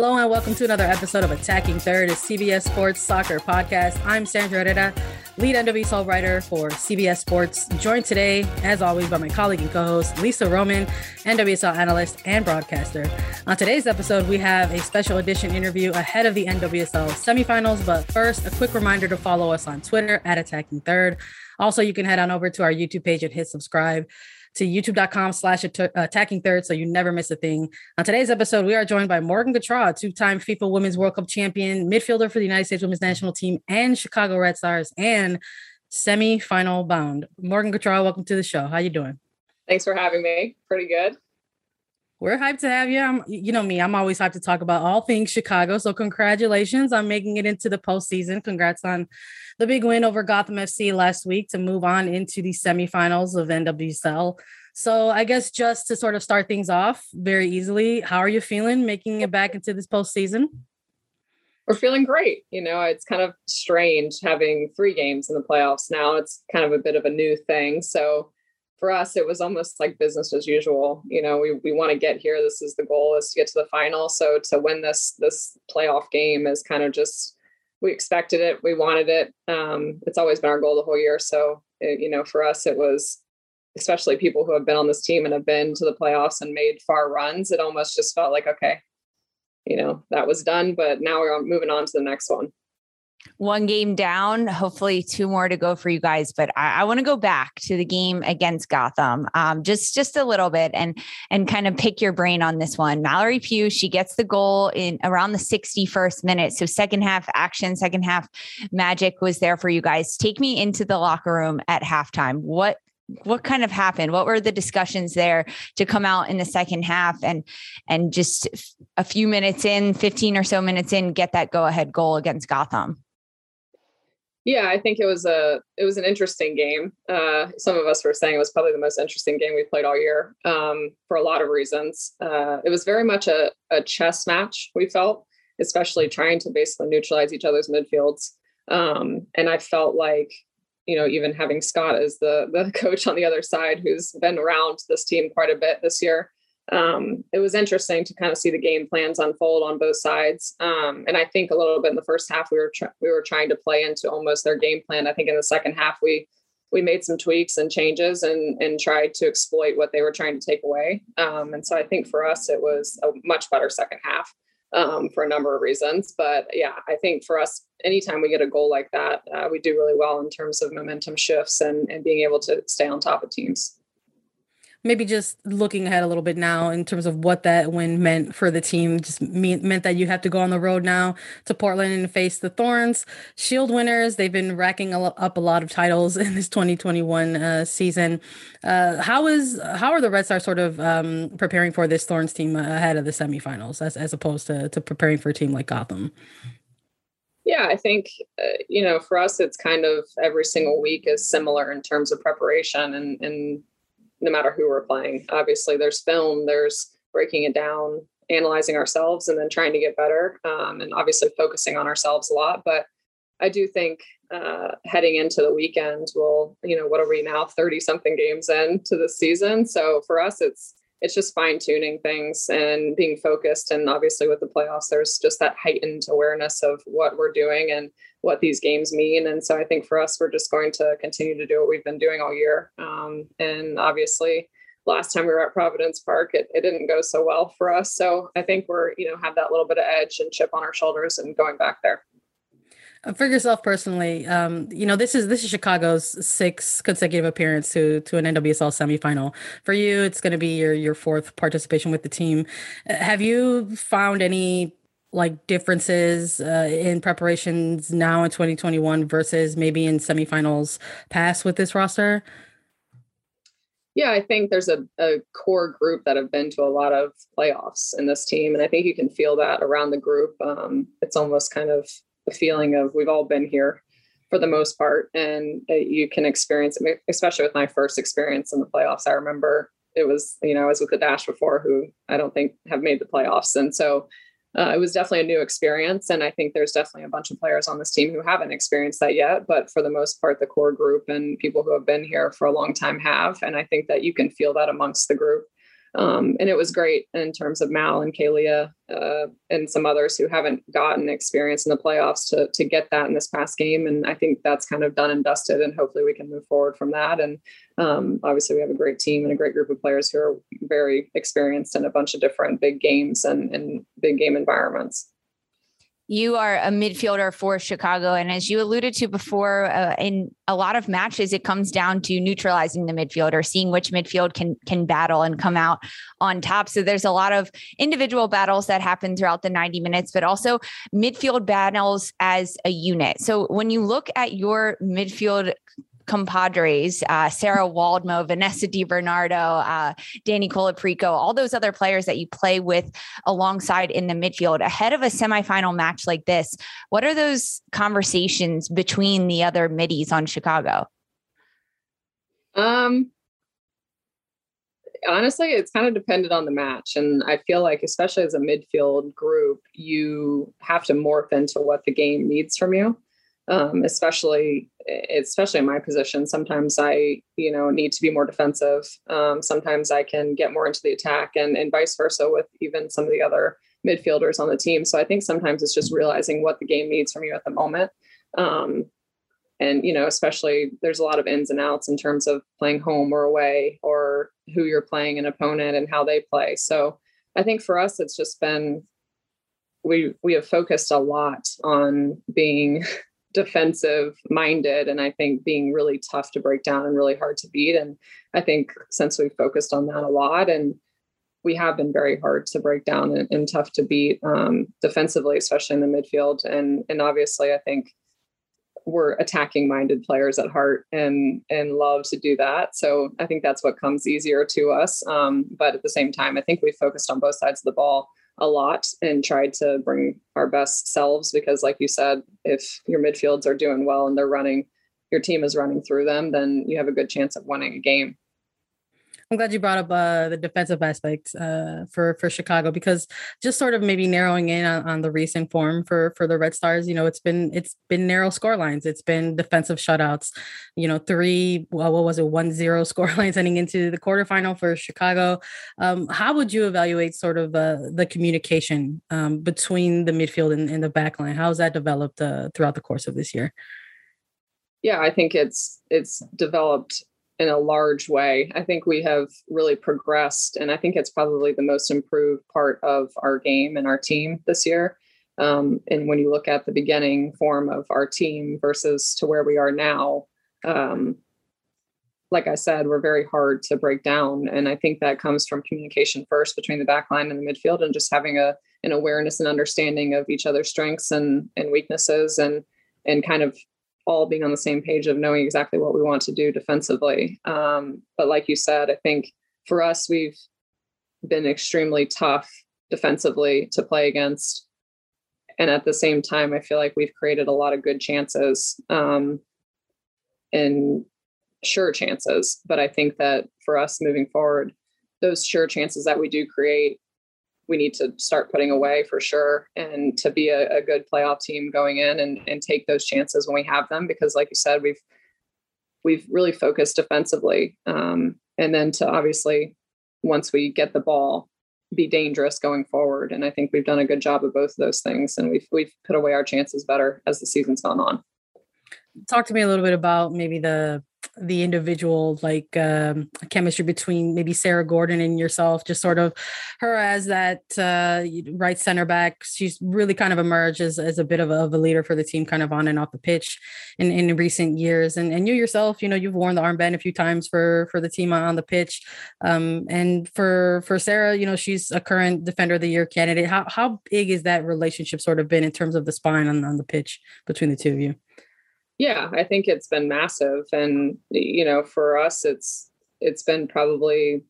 Hello and welcome to another episode of Attacking Third, a CBS Sports soccer podcast. I'm Sandra Herrera, lead NWSL writer for CBS Sports, joined today, as always, by my colleague and co-host Lisa Roman, NWSL analyst and broadcaster. On today's episode, we have a special edition interview ahead of the NWSL semifinals. But first, a quick reminder to follow us on Twitter at Attacking Third. Also, you can head on over to our YouTube page and hit subscribe to youtube.com slash uh, attacking third so you never miss a thing. On today's episode, we are joined by Morgan Gautrat, two-time FIFA Women's World Cup champion, midfielder for the United States Women's National Team and Chicago Red Stars, and semi-final bound. Morgan Gautrat, welcome to the show. How you doing? Thanks for having me. Pretty good. We're hyped to have you. I'm, you know me, I'm always hyped to talk about all things Chicago. So congratulations on making it into the postseason. Congrats on the big win over Gotham FC last week to move on into the semifinals of NWSL. So I guess just to sort of start things off very easily, how are you feeling making it back into this postseason? We're feeling great. You know, it's kind of strange having three games in the playoffs now. It's kind of a bit of a new thing. So for us, it was almost like business as usual. You know, we, we want to get here. This is the goal is to get to the final. So to win this this playoff game is kind of just we expected it. We wanted it. Um, it's always been our goal the whole year. So it, you know, for us, it was especially people who have been on this team and have been to the playoffs and made far runs. It almost just felt like okay, you know, that was done. But now we're moving on to the next one one game down, hopefully two more to go for you guys. But I, I want to go back to the game against Gotham, um, just just a little bit, and and kind of pick your brain on this one. Mallory Pugh, she gets the goal in around the 61st minute. So second half action, second half magic was there for you guys. Take me into the locker room at halftime. What what kind of happened what were the discussions there to come out in the second half and and just a few minutes in 15 or so minutes in get that go ahead goal against gotham yeah, I think it was a it was an interesting game. Uh, some of us were saying it was probably the most interesting game we played all year um, for a lot of reasons. Uh, it was very much a, a chess match. We felt, especially trying to basically neutralize each other's midfields. Um, and I felt like, you know, even having Scott as the the coach on the other side, who's been around this team quite a bit this year, um, it was interesting to kind of see the game plans unfold on both sides. Um, and I think a little bit in the first half we were tr- we were trying to play into almost their game plan. I think in the second half we we made some tweaks and changes and and tried to exploit what they were trying to take away. Um, and so I think for us it was a much better second half um, for a number of reasons. But yeah, I think for us, anytime we get a goal like that, uh, we do really well in terms of momentum shifts and and being able to stay on top of teams maybe just looking ahead a little bit now in terms of what that win meant for the team just mean, meant that you have to go on the road now to portland and face the thorns. Shield winners they've been racking up a lot of titles in this 2021 uh, season. Uh, how is how are the red stars sort of um, preparing for this thorns team ahead of the semifinals as, as opposed to, to preparing for a team like gotham? Yeah, I think uh, you know for us it's kind of every single week is similar in terms of preparation and and no matter who we're playing. Obviously, there's film, there's breaking it down, analyzing ourselves, and then trying to get better, um, and obviously focusing on ourselves a lot. But I do think uh, heading into the weekend, we'll, you know, what are we now, 30 something games into the season? So for us, it's, it's just fine tuning things and being focused. And obviously, with the playoffs, there's just that heightened awareness of what we're doing and what these games mean. And so I think for us, we're just going to continue to do what we've been doing all year. Um, and obviously, last time we were at Providence Park, it, it didn't go so well for us. So I think we're, you know, have that little bit of edge and chip on our shoulders and going back there. Uh, for yourself personally, um, you know this is this is Chicago's sixth consecutive appearance to to an NWSL semifinal. For you, it's going to be your your fourth participation with the team. Uh, have you found any like differences uh, in preparations now in 2021 versus maybe in semifinals past with this roster? Yeah, I think there's a, a core group that have been to a lot of playoffs in this team. And I think you can feel that around the group. Um, it's almost kind of a feeling of we've all been here for the most part. And you can experience it, especially with my first experience in the playoffs. I remember it was, you know, I was with the Dash before who I don't think have made the playoffs. And so uh, it was definitely a new experience. And I think there's definitely a bunch of players on this team who haven't experienced that yet. But for the most part, the core group and people who have been here for a long time have. And I think that you can feel that amongst the group. Um, and it was great in terms of Mal and Kealia uh, and some others who haven't gotten experience in the playoffs to, to get that in this past game. And I think that's kind of done and dusted. And hopefully we can move forward from that. And um, obviously, we have a great team and a great group of players who are very experienced in a bunch of different big games and, and big game environments. You are a midfielder for Chicago. And as you alluded to before, uh, in a lot of matches, it comes down to neutralizing the midfielder, seeing which midfield can can battle and come out on top. So there's a lot of individual battles that happen throughout the 90 minutes, but also midfield battles as a unit. So when you look at your midfield compadres, uh, Sarah Woldmoe, Vanessa DiBernardo, uh, Dani Colaprico, all those other players that you play with alongside in the midfield ahead of a semifinal match like this. What are those conversations between the other middies on Chicago? Um, honestly, it's kind of dependent on the match. And I feel like, especially as a midfield group, you have to morph into what the game needs from you um, especially especially in my position sometimes i you know need to be more defensive. Um, sometimes i can get more into the attack and and vice versa with even some of the other midfielders on the team. So i think sometimes it's just realizing what the game needs from you at the moment. Um, and you know especially there's a lot of ins and outs in terms of playing home or away or who you're playing an opponent and how they play. So i think for us it's just been we we have focused a lot on being defensive minded and I think being really tough to break down and really hard to beat. And I think since we've focused on that a lot and we have been very hard to break down and, and tough to beat um, defensively, especially in the midfield. And and obviously I think we're attacking minded players at heart and and love to do that. So I think that's what comes easier to us. Um, but at the same time, I think we focused on both sides of the ball a lot and tried to bring our best selves because like you said if your midfields are doing well and they're running your team is running through them then you have a good chance of winning a game I'm glad you brought up uh, the defensive aspect uh, for for Chicago because just sort of maybe narrowing in on, on, the recent form for for the Red Stars. You know, it's been it's been narrow score lines. It's been defensive shutouts. You know, three well, what was it one zero score lines heading into the quarterfinal for Chicago. Um, how would you evaluate sort of uh, the communication um, between the midfield and, and the back line? How has that developed uh, throughout the course of this year? Yeah, I think it's it's developed in a large way. I think we have really progressed, and I think it's probably the most improved part of our game and our team this year. Um, and when you look at the beginning form of our team versus to where we are now, um, like I said, we're very hard to break down, and I think that comes from communication first between the back line and the midfield, and just having a an awareness and understanding of each other's strengths and and weaknesses, and and kind of all being on the same page of knowing exactly what we want to do defensively. Um, but like you said, I think for us, we've been extremely tough defensively to play against. And at the same time, I feel like we've created a lot of good chances um, and sure chances. But I think that for us moving forward, those sure chances that we do create we need to start putting away for sure and to be a, a, good playoff team going in and, and take those chances when we have them because like you said we've we've really focused defensively um, and then to obviously once we get the ball be dangerous going forward. And i think we've done a good job of both of those things and we've we've put away our chances better as the season's gone on. Talk to me a little bit about maybe the the individual like um, chemistry between maybe Sarah Gordon and yourself, just sort of her as that uh, right center back. She's really kind of emerged as, as a bit of a, of a, leader for the team, kind of on and off the pitch in, in recent years. And and you yourself, you know, you've worn the armband a few times for for the team on, the pitch. Um, and for for Sarah, you know, she's a current Defender of the Year candidate. How how big is that relationship sort of been in terms of the spine on, on the pitch between the two of you? Yeah, I think it's been massive. And, you know, for us, it's, it's been probably,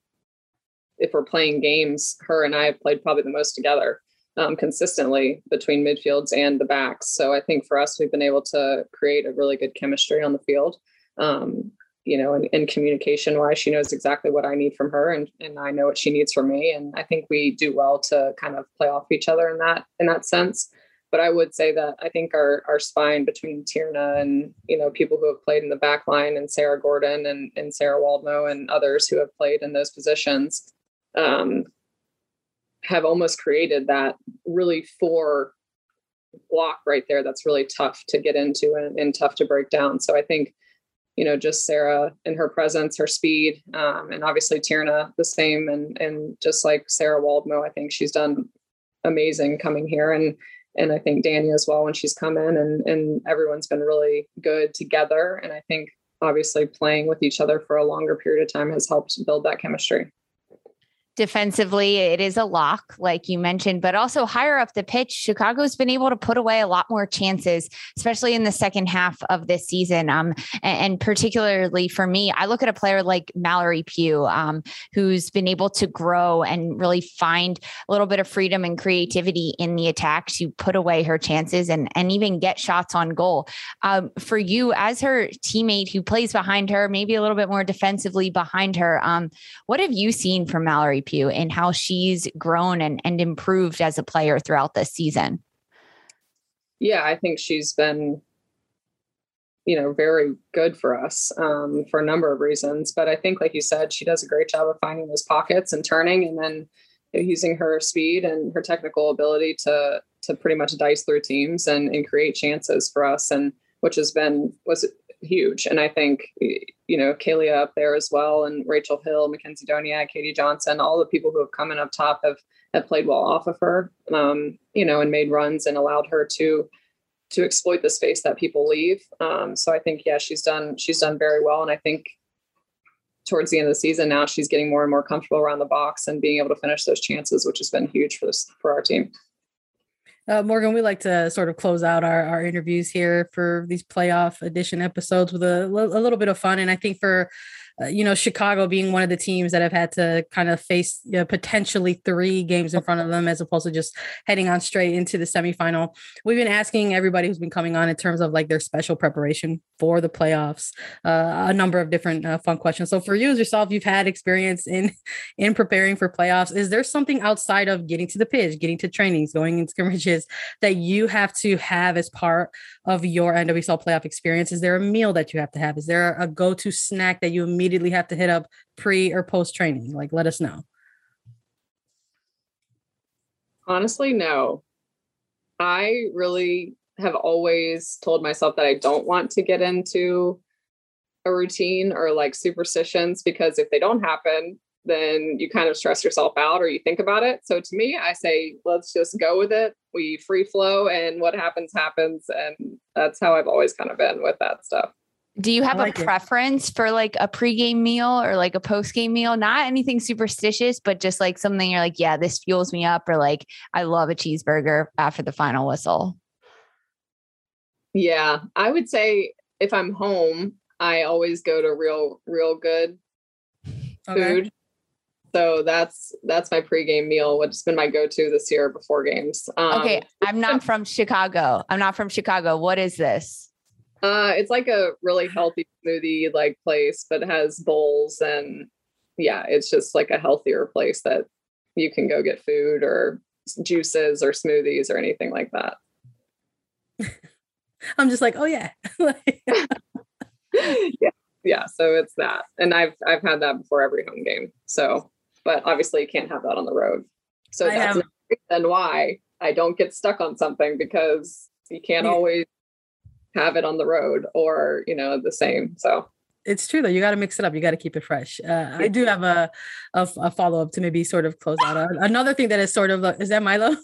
if we're playing games, her and I have played probably the most together um, consistently between midfields and the backs. So I think for us, we've been able to create a really good chemistry on the field. Um, you know, and, and communication wise, she knows exactly what I need from her and, and I know what she needs from me. And I think we do well to kind of play off each other in that, in that sense. But I would say that I think our our spine between Tierna and you know people who have played in the back line and Sarah Gordon and, and Sarah Woldmoe and others who have played in those positions um, have almost created that really four block right there that's really tough to get into and, and tough to break down. So I think you know just Sarah and her presence, her speed, um, and obviously Tierna the same, and and just like Sarah Woldmoe, I think she's done amazing coming here and and I think Danny as well when she's come in and and everyone's been really good together. And I think obviously playing with each other for a longer period of time has helped build that chemistry defensively it is a lock like you mentioned but also higher up the pitch chicago's been able to put away a lot more chances especially in the second half of this season. Um, and, particularly for me i look at a player like mallory pugh um, who's been able to grow and really find a little bit of freedom and creativity in the attack to put away her chances and, and even get shots on goal. Um, for you as her teammate who plays behind her maybe a little bit more defensively behind her um, what have you seen from mallory Pugh and how she's grown and, and improved as a player throughout this season. Yeah, I think she's been, you know, very good for us um, for a number of reasons. But I think, like you said, she does a great job of finding those pockets and turning, and then using her speed and her technical ability to to pretty much dice through teams and, and create chances for us, and which has been was huge. And I think, you know, Kealia up there as well, and Rachel Hill, Makenzy Doniak, Katie Johnson, all the people who have come in up top have have played well off of her, um, you know, and made runs and allowed her to to exploit the space that people leave. Um, so I think, yeah, she's done she's done very well, and I think towards the end of the season now she's getting more and more comfortable around the box and being able to finish those chances, which has been huge for this for our team. Uh, Morgan, we like to sort of close out our, our interviews here for these playoff edition episodes with a, a little bit of fun. And I think for uh, you know, Chicago being one of the teams that have had to kind of face you know, potentially three games in front of them as opposed to just heading on straight into the semifinal. We've been asking everybody who's been coming on in terms of like their special preparation for the playoffs, uh, a number of different uh, fun questions. So for you as yourself, you've had experience in in preparing for playoffs. Is there something outside of getting to the pitch, getting to trainings, going in scrimmages that you have to have as part of your NWSL playoff experience? Is there a meal that you have to have? Is there a go-to snack that you immediately have to hit up pre or post training? Like, let us know. Honestly, no. I really have always told myself that I don't want to get into a routine or like superstitions because if they don't happen, then you kind of stress yourself out or you think about it. So to me, I say, let's just go with it. We free flow and what happens, happens. And that's how I've always kind of been with that stuff. Do you have like a preference it. for like a pregame meal or like a postgame meal? Not anything superstitious, but just like something you're like, yeah, this fuels me up, or like I love a cheeseburger after the final whistle. Yeah, I would say if I'm home, I always go to real, real good okay. Food. So that's that's my pregame meal, which has been my go-to this year before games. Um, okay, I'm not from Chicago. I'm not from Chicago. What is this? Uh, it's like a really healthy smoothie like place, but has bowls and yeah, it's just like a healthier place that you can go get food or juices or smoothies or anything like that. I'm just like, oh yeah. yeah. Yeah. So it's that. And I've I've had that before every home game. So, but obviously you can't have that on the road. So I that's reason why I don't get stuck on something because you can't always have it on the road or you know the same so it's true though. You got to mix it up. You got to keep it fresh. Uh, I do have a a, a follow up to maybe sort of close out. Another thing that is sort of is that Milo.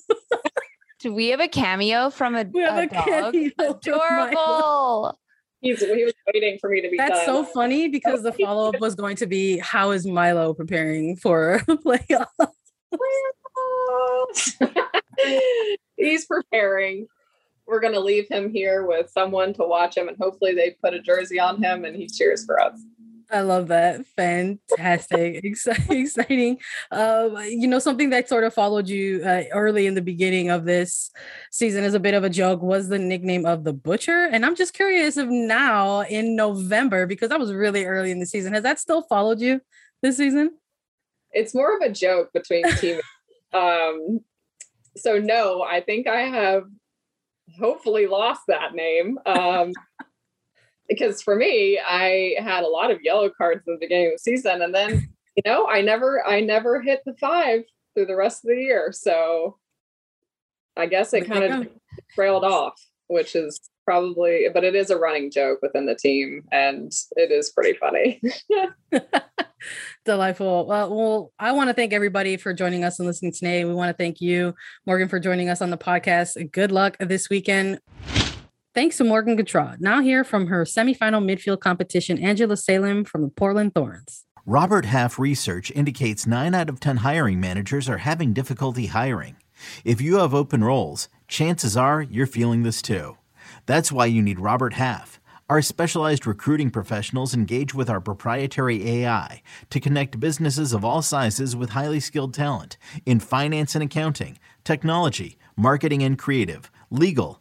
do we have a cameo from a, we have a, a dog? Adorable. He's, he was waiting for me to be. That's done. so funny because the follow up was going to be how is Milo preparing for playoffs? He's preparing. We're going to leave him here with someone to watch him, and hopefully, they put a jersey on him and he cheers for us. I love that. Fantastic. Exciting. Um, you know, something that sort of followed you uh, early in the beginning of this season as a bit of a joke was the nickname of the Butcher. And I'm just curious if now in November, because that was really early in the season, has that still followed you this season? It's more of a joke between teammates. um, so, no, I think I have hopefully lost that name. Um, because for me, I had a lot of yellow cards in the beginning of the season, and then you know, I never, I never hit the five through the rest of the year. So I guess it kind of trailed off, which is probably, but it is a running joke within the team, and it is pretty funny. Delightful. Well, well, I want to thank everybody for joining us and listening today. We want to thank you, Morgan, for joining us on the podcast. Good luck this weekend. Thanks to Morgan Gautrat. Now hear from her semifinal midfield competition, Angela Salem from the Portland Thorns. Robert Half research indicates 9 out of 10 hiring managers are having difficulty hiring. If you have open roles, chances are you're feeling this too. That's why you need Robert Half. Our specialized recruiting professionals engage with our proprietary AI to connect businesses of all sizes with highly skilled talent in finance and accounting, technology, marketing and creative, legal,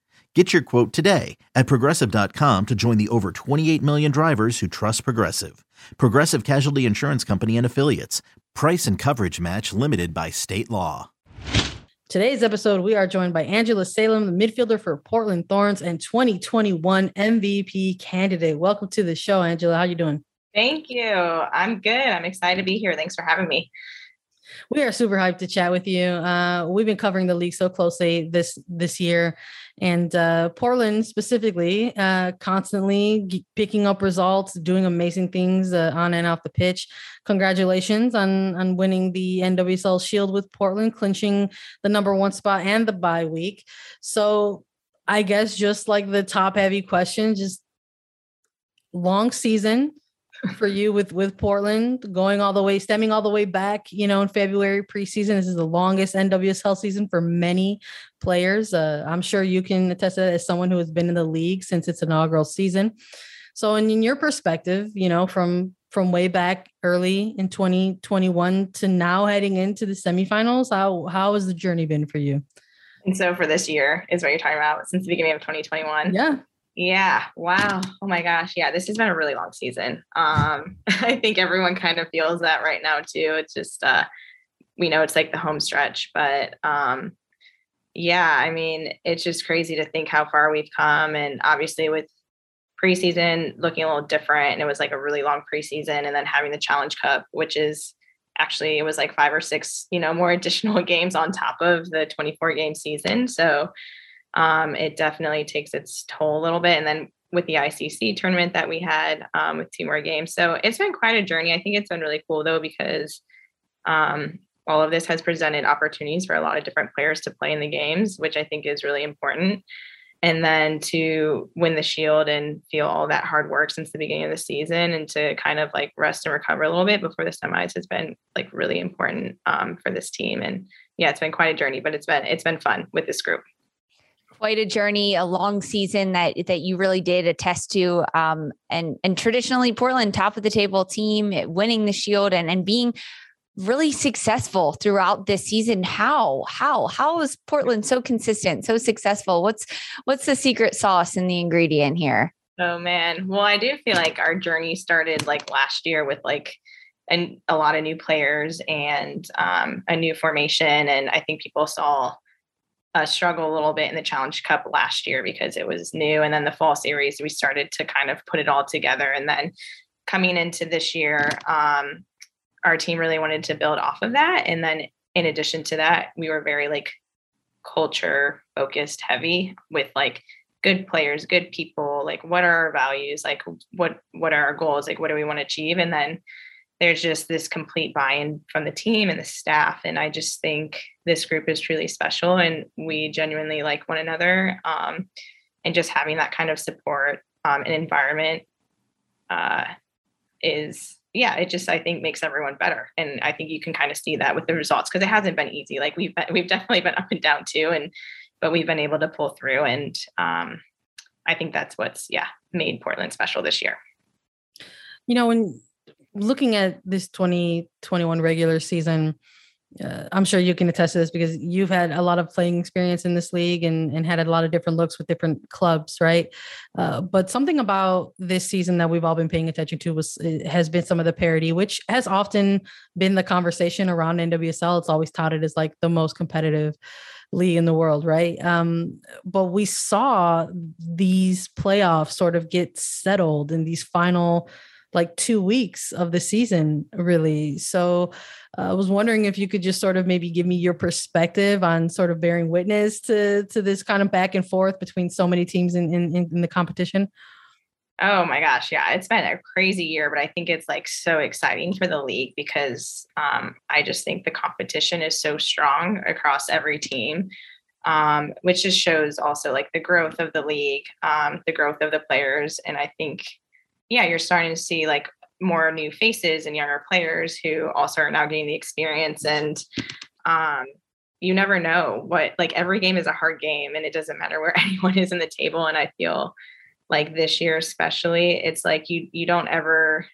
Get your quote today at progressive.com to join the over 28 million drivers who trust Progressive. Progressive Casualty Insurance Company and Affiliates. Price and coverage match limited by state law. Today's episode, we are joined by Angela Salem, the midfielder for Portland Thorns and 2021 MVP candidate. Welcome to the show, Angela. How are you doing? Thank you. I'm good. I'm excited to be here. Thanks for having me. We are super hyped to chat with you. Uh, we've been covering the league so closely this this year, and uh, Portland specifically, uh, constantly g- picking up results, doing amazing things uh, on and off the pitch. Congratulations on on winning the NWSL Shield with Portland, clinching the number one spot and the bye week. So, I guess just like the top heavy question, just long season for you with with Portland going all the way, stemming all the way back, you know, in February preseason. This is the longest NWSL season for many players. Uh, I'm sure you can attest to that as someone who has been in the league since its inaugural season. So, in, in your perspective, you know, from from way back early in 2021 to now heading into the semifinals, how how has the journey been for you? And so for this year is what you're talking about since the beginning of 2021. Yeah. Yeah. Wow. Oh my gosh. Yeah. This has been a really long season. Um, I think everyone kind of feels that right now too. It's just uh we know it's like the home stretch, but um yeah, I mean, it's just crazy to think how far we've come. And obviously with preseason looking a little different, and it was like a really long preseason, and then having the challenge cup, which is actually it was like five or six, you know, more additional games on top of the 24 game season. So um, it definitely takes its toll a little bit. And then with the ICC tournament that we had um, with two more games. So it's been quite a journey. I think it's been really cool though, because um, all of this has presented opportunities for a lot of different players to play in the games, which I think is really important. And then to win the shield and feel all that hard work since the beginning of the season and to kind of like rest and recover a little bit before the semis has been like really important um, for this team. And yeah, it's been quite a journey, but it's been it's been fun with this group quite a journey, a long season that that you really did attest to. Um, and and traditionally, Portland top of the table team, winning the Shield and and being really successful throughout this season. How how how is Portland so consistent, so successful? What's what's the secret sauce and the ingredient here? Oh man. Well, I do feel like our journey started like last year with like and a lot of new players and um, a new formation. And I think people saw uh, struggle a little bit in the Challenge Cup last year because it was new. And then the fall series, we started to kind of put it all together. And then coming into this year, um, our team really wanted to build off of that. And then in addition to that, we were very like culture focused heavy with like good players, good people, like what are our values, like what what are our goals, like what do we want to achieve? And then there's just this complete buy-in from the team and the staff and i just think this group is truly special and we genuinely like one another um, and just having that kind of support um, and environment uh, is yeah it just i think makes everyone better and i think you can kind of see that with the results because it hasn't been easy like we've been, we've definitely been up and down too and but we've been able to pull through and um, i think that's what's yeah made portland special this year. You know when looking at this 2021 regular season, uh, I'm sure you can attest to this because you've had a lot of playing experience in this league and, and had a lot of different looks with different clubs, right? Uh, but something about this season that we've all been paying attention to was has been some of the parity, which has often been the conversation around NWSL. It's always touted as like the most competitive league in the world, right? Um, but we saw these playoffs sort of get settled in these final like two weeks of the season, really. So uh, I was wondering if you could just sort of maybe give me your perspective on sort of bearing witness to to this kind of back and forth between so many teams in in, in the competition. Oh my gosh, yeah, it's been a crazy year, but I think it's like so exciting for the league because um, I just think the competition is so strong across every team, um, which just shows also like the growth of the league, um, the growth of the players, and I think yeah, you're starting to see like more new faces and younger players who also are now getting the experience and um, you never know what like every game is a hard game and it doesn't matter where anyone is in the table. And i feel like this year especially it's like you you don't ever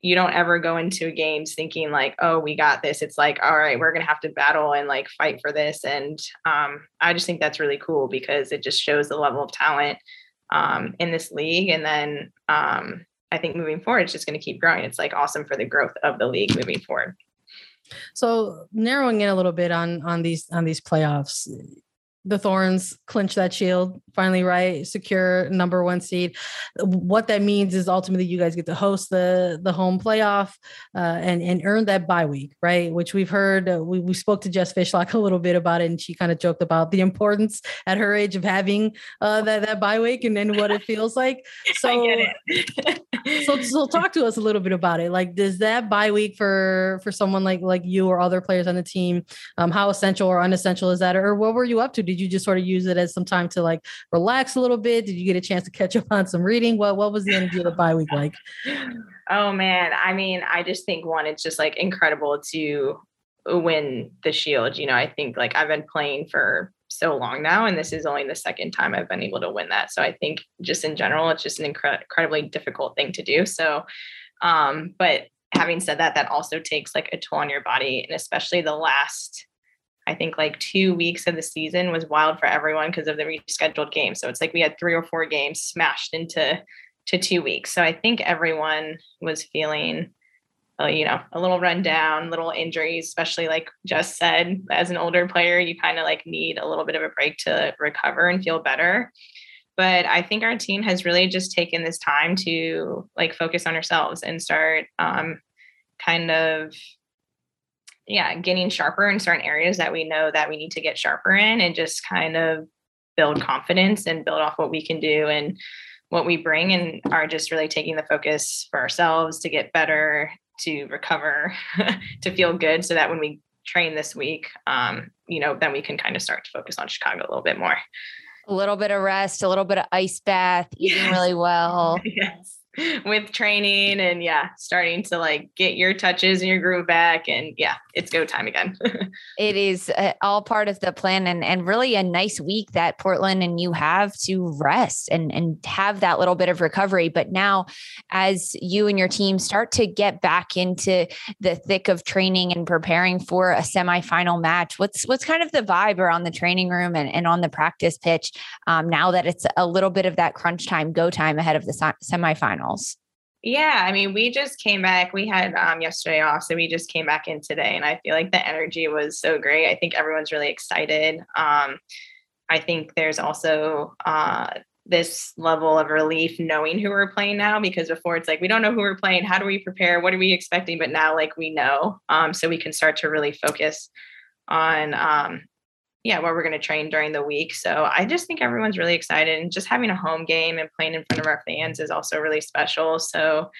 you don't ever go into games thinking like oh we got this. It's like all right we're going to have to battle and like fight for this. And um, i just think that's really cool because it just shows the level of talent um, in this league. And then um, I think moving forward, it's just going to keep growing. It's like awesome for the growth of the league moving forward. So narrowing in a little bit on on these on these playoffs, the Thorns clinch that shield finally, right? Secure number one seed. What that means is ultimately you guys get to host the the home playoff uh, and and earn that bye week, right? Which we've heard. Uh, we we spoke to Jess Fishlock a little bit about it, and she kind of joked about the importance at her age of having uh, that that bye week and then what it feels like. So, so so talk to us a little bit about it. Like, does that bye week for for someone like like you or other players on the team, um, how essential or unessential is that, or what were you up to? Did did you just sort of use it as some time to like relax a little bit? Did you get a chance to catch up on some reading? What what was the energy of the bye week like? Oh man, I mean, I just think one, it's just like incredible to win the shield. You know, I think like I've been playing for so long now, and this is only the second time I've been able to win that. So I think just in general, it's just an incre- incredibly difficult thing to do. So, um, but having said that, that also takes like a toll on your body, and especially the last I think like two weeks of the season was wild for everyone because of the rescheduled games. So it's like we had three or four games smashed into to two weeks. So I think everyone was feeling, uh, you know, a little run down, little injuries, especially like just said, as an older player, you kind of like need a little bit of a break to recover and feel better. But I think our team has really just taken this time to like focus on ourselves and start um, kind of yeah, getting sharper in certain areas that we know that we need to get sharper in and just kind of build confidence and build off what we can do and what we bring and are just really taking the focus for ourselves to get better, to recover, to feel good so that when we train this week, um, you know, then we can kind of start to focus on Chicago a little bit more. A little bit of rest, a little bit of ice bath, eating yes. really well. yes with training and yeah, starting to like get your touches and your groove back. And yeah, it's go time again. it is uh, all part of the plan and, and really a nice week that Portland and you have to rest and, and have that little bit of recovery. But now, as you and your team start to get back into the thick of training and preparing for a semifinal match, what's what's kind of the vibe around the training room and, and on the practice pitch um, now that it's a little bit of that crunch time, go time ahead of the semifinal? Yeah, I mean, we just came back. We had um, yesterday off, so we just came back in today, and I feel like the energy was so great. I think everyone's really excited. Um, I think there's also uh, this level of relief knowing who we're playing now because before it's like we don't know who we're playing. How do we prepare? What are we expecting? But now, like we know, um, so we can start to really focus on um, yeah, where we're going to train during the week. So I just think everyone's really excited and just having a home game and playing in front of our fans is also really special. So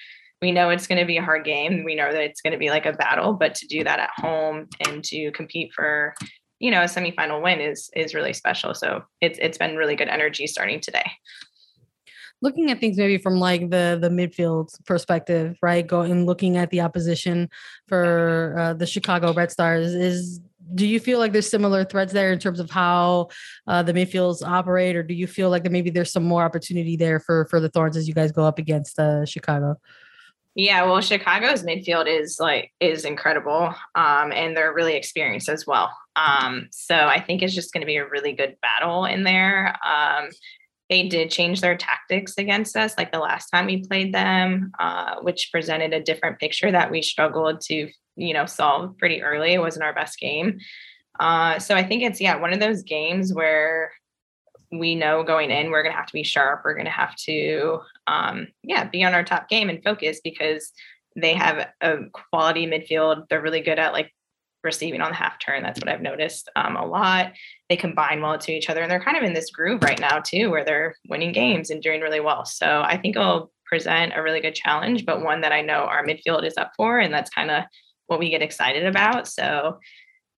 we know it's going to be a hard game. We know that it's going to be like a battle, but to do that at home and to compete for, you know, a semifinal win is is really special. So it's it's been really good energy starting today looking at things maybe from like the the midfield perspective, right? Going looking at the opposition for uh, the Chicago Red Stars is do you feel like there's similar threads there in terms of how uh, the midfields operate, or do you feel like that maybe there's some more opportunity there for for the Thorns as you guys go up against uh, Chicago? Yeah, well, Chicago's midfield is like is incredible, um, and they're really experienced as well. Um, so I think it's just going to be a really good battle in there. Um, they did change their tactics against us, like the last time we played them, uh, which presented a different picture that we struggled to you know, solved pretty early. It wasn't our best game. Uh, so I think it's, yeah, one of those games where we know going in, we're going to have to be sharp. We're going to have to, um, yeah, be on our top game and focus because they have a quality midfield. They're really good at like receiving on the half turn. That's what I've noticed um, a lot. They combine well to each other, and they're kind of in this groove right now too, where they're winning games and doing really well. So I think it'll present a really good challenge, but one that I know our midfield is up for, and that's kind of what we get excited about. So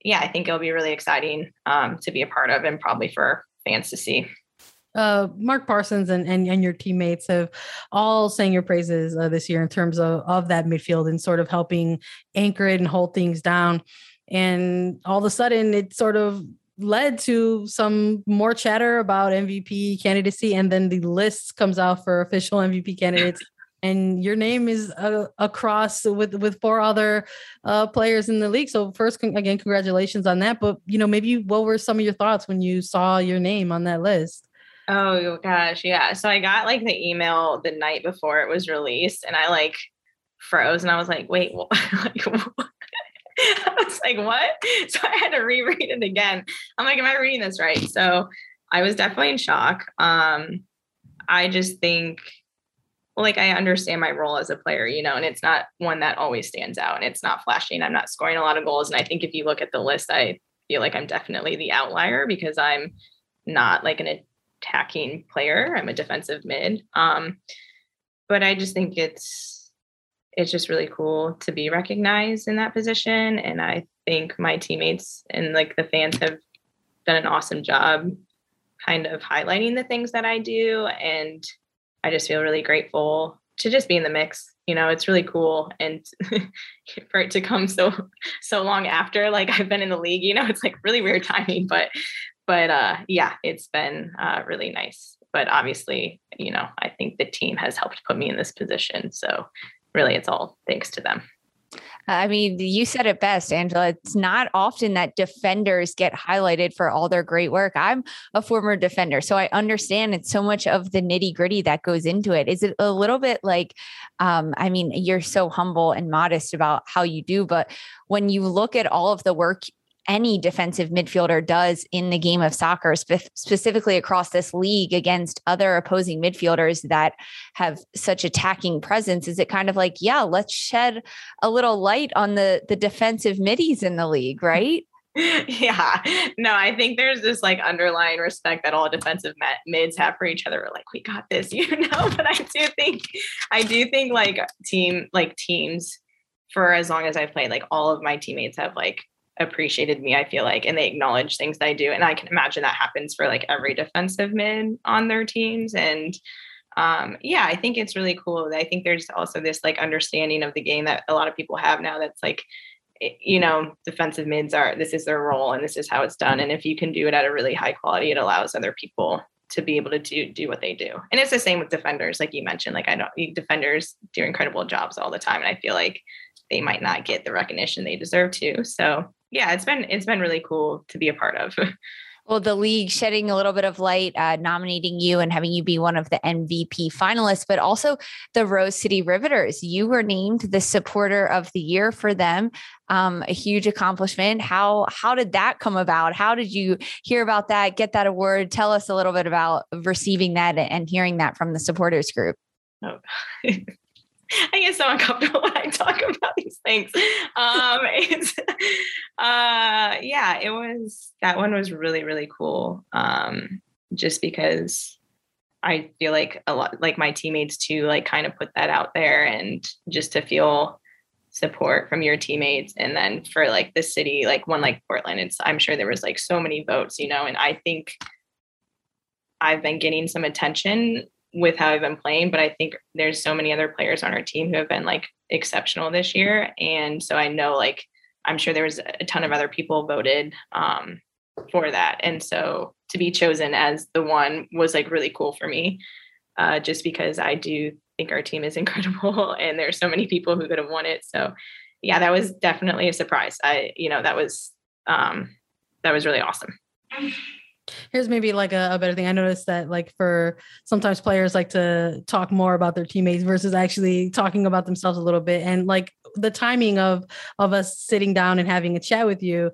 yeah, I think it'll be really exciting um, to be a part of and probably for fans to see. Uh, Mark Parsons and, and, and your teammates have all sang your praises uh, this year in terms of, of that midfield and sort of helping anchor it and hold things down. And all of a sudden, it sort of led to some more chatter about MVP candidacy, and then the list comes out for official MVP candidates and your name is uh, across with with four other uh, players in the league. So first, con- again, congratulations on that. But you know, maybe what were some of your thoughts when you saw your name on that list? Oh gosh, yeah. So I got like the email the night before it was released, and I like froze, and I was like, "Wait, what? like, what? I was like, "What?" So I had to reread it again. I'm like, "Am I reading this right?" So I was definitely in shock. Um, I just think like I understand my role as a player, you know, and it's not one that always stands out and it's not flashing. I'm not scoring a lot of goals. And I think if you look at the list, I feel like I'm definitely the outlier because I'm not like an attacking player. I'm a defensive mid. Um, but I just think it's it's just really cool to be recognized in that position. And I think my teammates and like the fans have done an awesome job kind of highlighting the things that I do and I just feel really grateful to just be in the mix. You know, it's really cool and for it to come so so long after like I've been in the league, you know, it's like really weird timing, but but uh yeah, it's been uh really nice. But obviously, you know, I think the team has helped put me in this position. So really it's all thanks to them. I mean, you said it best, Angela. It's not often that defenders get highlighted for all their great work. I'm a former defender, so I understand it's so much of the nitty gritty that goes into it. Is it a little bit like, um, I mean, you're so humble and modest about how you do, but when you look at all of the work any defensive midfielder does in the game of soccer, spe- specifically across this league against other opposing midfielders that have such attacking presence? Is it kind of like, yeah, let's shed a little light on the the defensive middies in the league, right? yeah no i think there's this like underlying respect that all defensive mids have for each other We're like we got this you know but i do think i do think like team like teams for as long as i've played like all of my teammates have like appreciated me, I feel like, and they acknowledge things that I do. And I can imagine that happens for like every defensive mid on their teams. And um, yeah, I think it's really cool. I think there's also this like understanding of the game that a lot of people have now that's like, you know, defensive mids are this is their role and this is how it's done. And if you can do it at a really high quality, it allows other people to be able to do do what they do. And it's the same with defenders, like you mentioned. Like I know defenders do incredible jobs all the time, and I feel like they might not get the recognition they deserve to. So yeah, it's been it's been really cool to be a part of. well, the league shedding a little bit of light, uh, nominating you and having you be one of the MVP finalists, but also the Rose City Riveters. You were named the supporter of the year for them. Um, a huge accomplishment. How how did that come about? How did you hear about that? Get that award? Tell us a little bit about receiving that and hearing that from the supporters group. Oh. I get so uncomfortable when I talk about these things. Um, it's, uh, yeah, it was that one was really really cool. Um, just because I feel like a lot like my teammates too, like kind of put that out there, and just to feel support from your teammates, and then for like the city, like one like Portland, it's I'm sure there was like so many votes, you know, and I think I've been getting some attention with how I've been playing, but I think there's so many other players on our team who have been like exceptional this year. And so I know like I'm sure there was a ton of other people voted um, for that. And so to be chosen as the one was like really cool for me, uh, just because I do think our team is incredible and there's so many people who could have won it. So yeah, that was definitely a surprise. I, you know, that was um, that was really awesome. Here's maybe like a, a, better thing. I noticed that like for sometimes players like to talk more about their teammates versus actually talking about themselves a little bit. And like the timing of of us sitting down and having a chat with you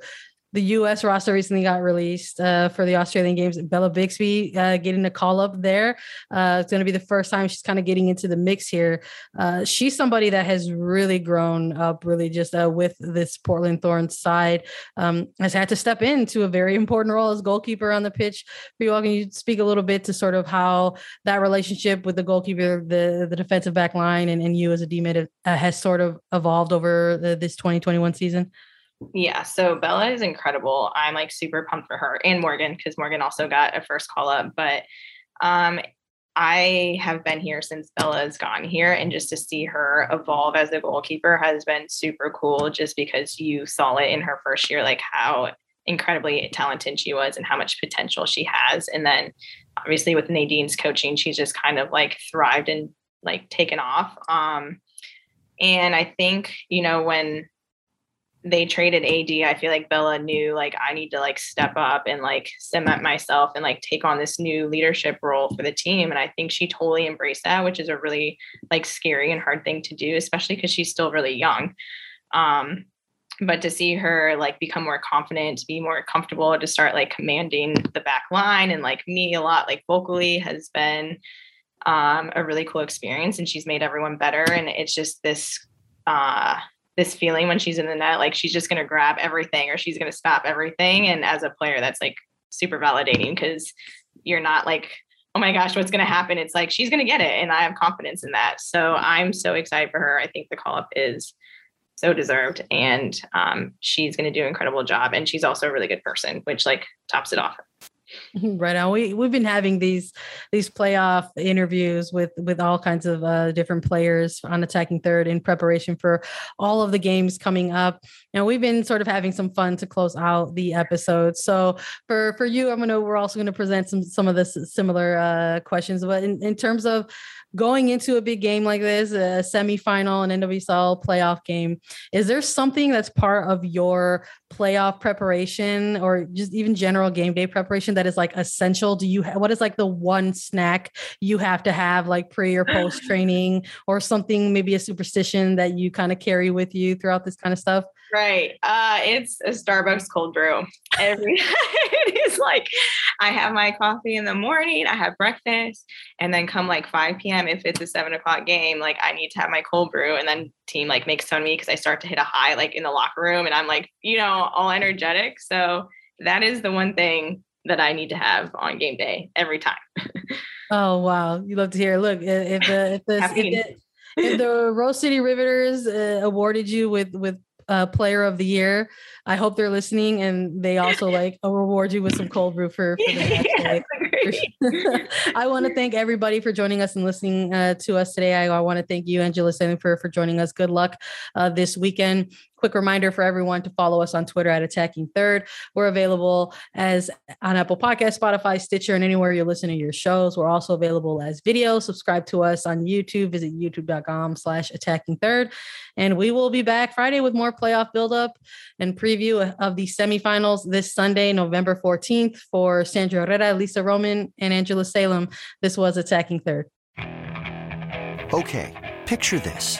the U.S. roster recently got released uh, for the Australian Games. Bella Bixby uh, getting a call up there. Uh, it's going to be the first time she's kind of getting into the mix here. Uh, she's somebody that has really grown up, really just uh, with this Portland Thorns side. Um, has had to step into a very important role as goalkeeper on the pitch. Can you speak a little bit to sort of how that relationship with the goalkeeper, the the defensive back line, and, and you as a D mid uh, has sort of evolved over the, this 2021 season? Yeah, so Bella is incredible. I'm like super pumped for her and Morgan because Morgan also got a first call up. But um, I have been here since Bella's gone here, and just to see her evolve as a goalkeeper has been super cool. Just because you saw it in her first year, like how incredibly talented she was and how much potential she has, and then obviously with Nadine's coaching, she's just kind of like thrived and like taken off. Um, and I think you know when they traded AD, I feel like Bella knew like I need to like step up and like cement myself and like take on this new leadership role for the team. And I think she totally embraced that, which is a really like scary and hard thing to do, especially because she's still really young. Um, but to see her like become more confident, to be more comfortable, to start like commanding the back line and like me a lot, like vocally has been um, a really cool experience. And she's made everyone better. And it's just this uh this feeling when she's in the net, like she's just going to grab everything or she's going to stop everything. And as a player, that's like super validating because you're not like, oh my gosh, what's going to happen? It's like she's going to get it. And I have confidence in that. So I'm so excited for her. I think the call up is so deserved. And um, she's going to do an incredible job. And she's also a really good person, which like tops it off. Right now, we we've been having these these playoff interviews with with all kinds of uh, different players on attacking third in preparation for all of the games coming up. And we've been sort of having some fun to close out the episode. So for for you, I'm gonna we're also gonna present some some of the similar uh, questions. But in, in terms of going into a big game like this, a semifinal, an NWSL playoff game, is there something that's part of your playoff preparation or just even general game day preparation that is like essential? Do you what is like the one snack you have to have like pre or post training or something, maybe a superstition that you kind of carry with you throughout this kind of stuff? Right. Uh, it's a Starbucks cold brew. Every it is like I have my coffee in the morning, I have breakfast, and then come like 5 p.m. if it's a seven o'clock game, like I need to have my cold brew. And then team like makes fun of me because I start to hit a high like in the locker room and I'm like, you know, all energetic. So that is the one thing that I need to have on game day every time. oh wow. You love to hear. Look, if the if the, if the, if the Rose City Riveters uh, awarded you with with uh, player of the year. I hope they're listening and they also like reward you with some cold brew for, for the match I want to thank everybody for joining us and listening uh, to us today. I, I want to thank you, Angela for for joining us. Good luck uh, this weekend. Quick reminder for everyone to follow us on Twitter at Attacking Third. We're available as on Apple Podcast, Spotify, Stitcher, and anywhere you listen to your shows. We're also available as video. Subscribe to us on YouTube. Visit youtube.com slash attacking third. And we will be back Friday with more playoff buildup and preview of the semifinals this Sunday, November 14th for Sandra Herrera, Lisa Roman, and Angela Salem. This was Attacking Third. Okay, picture this.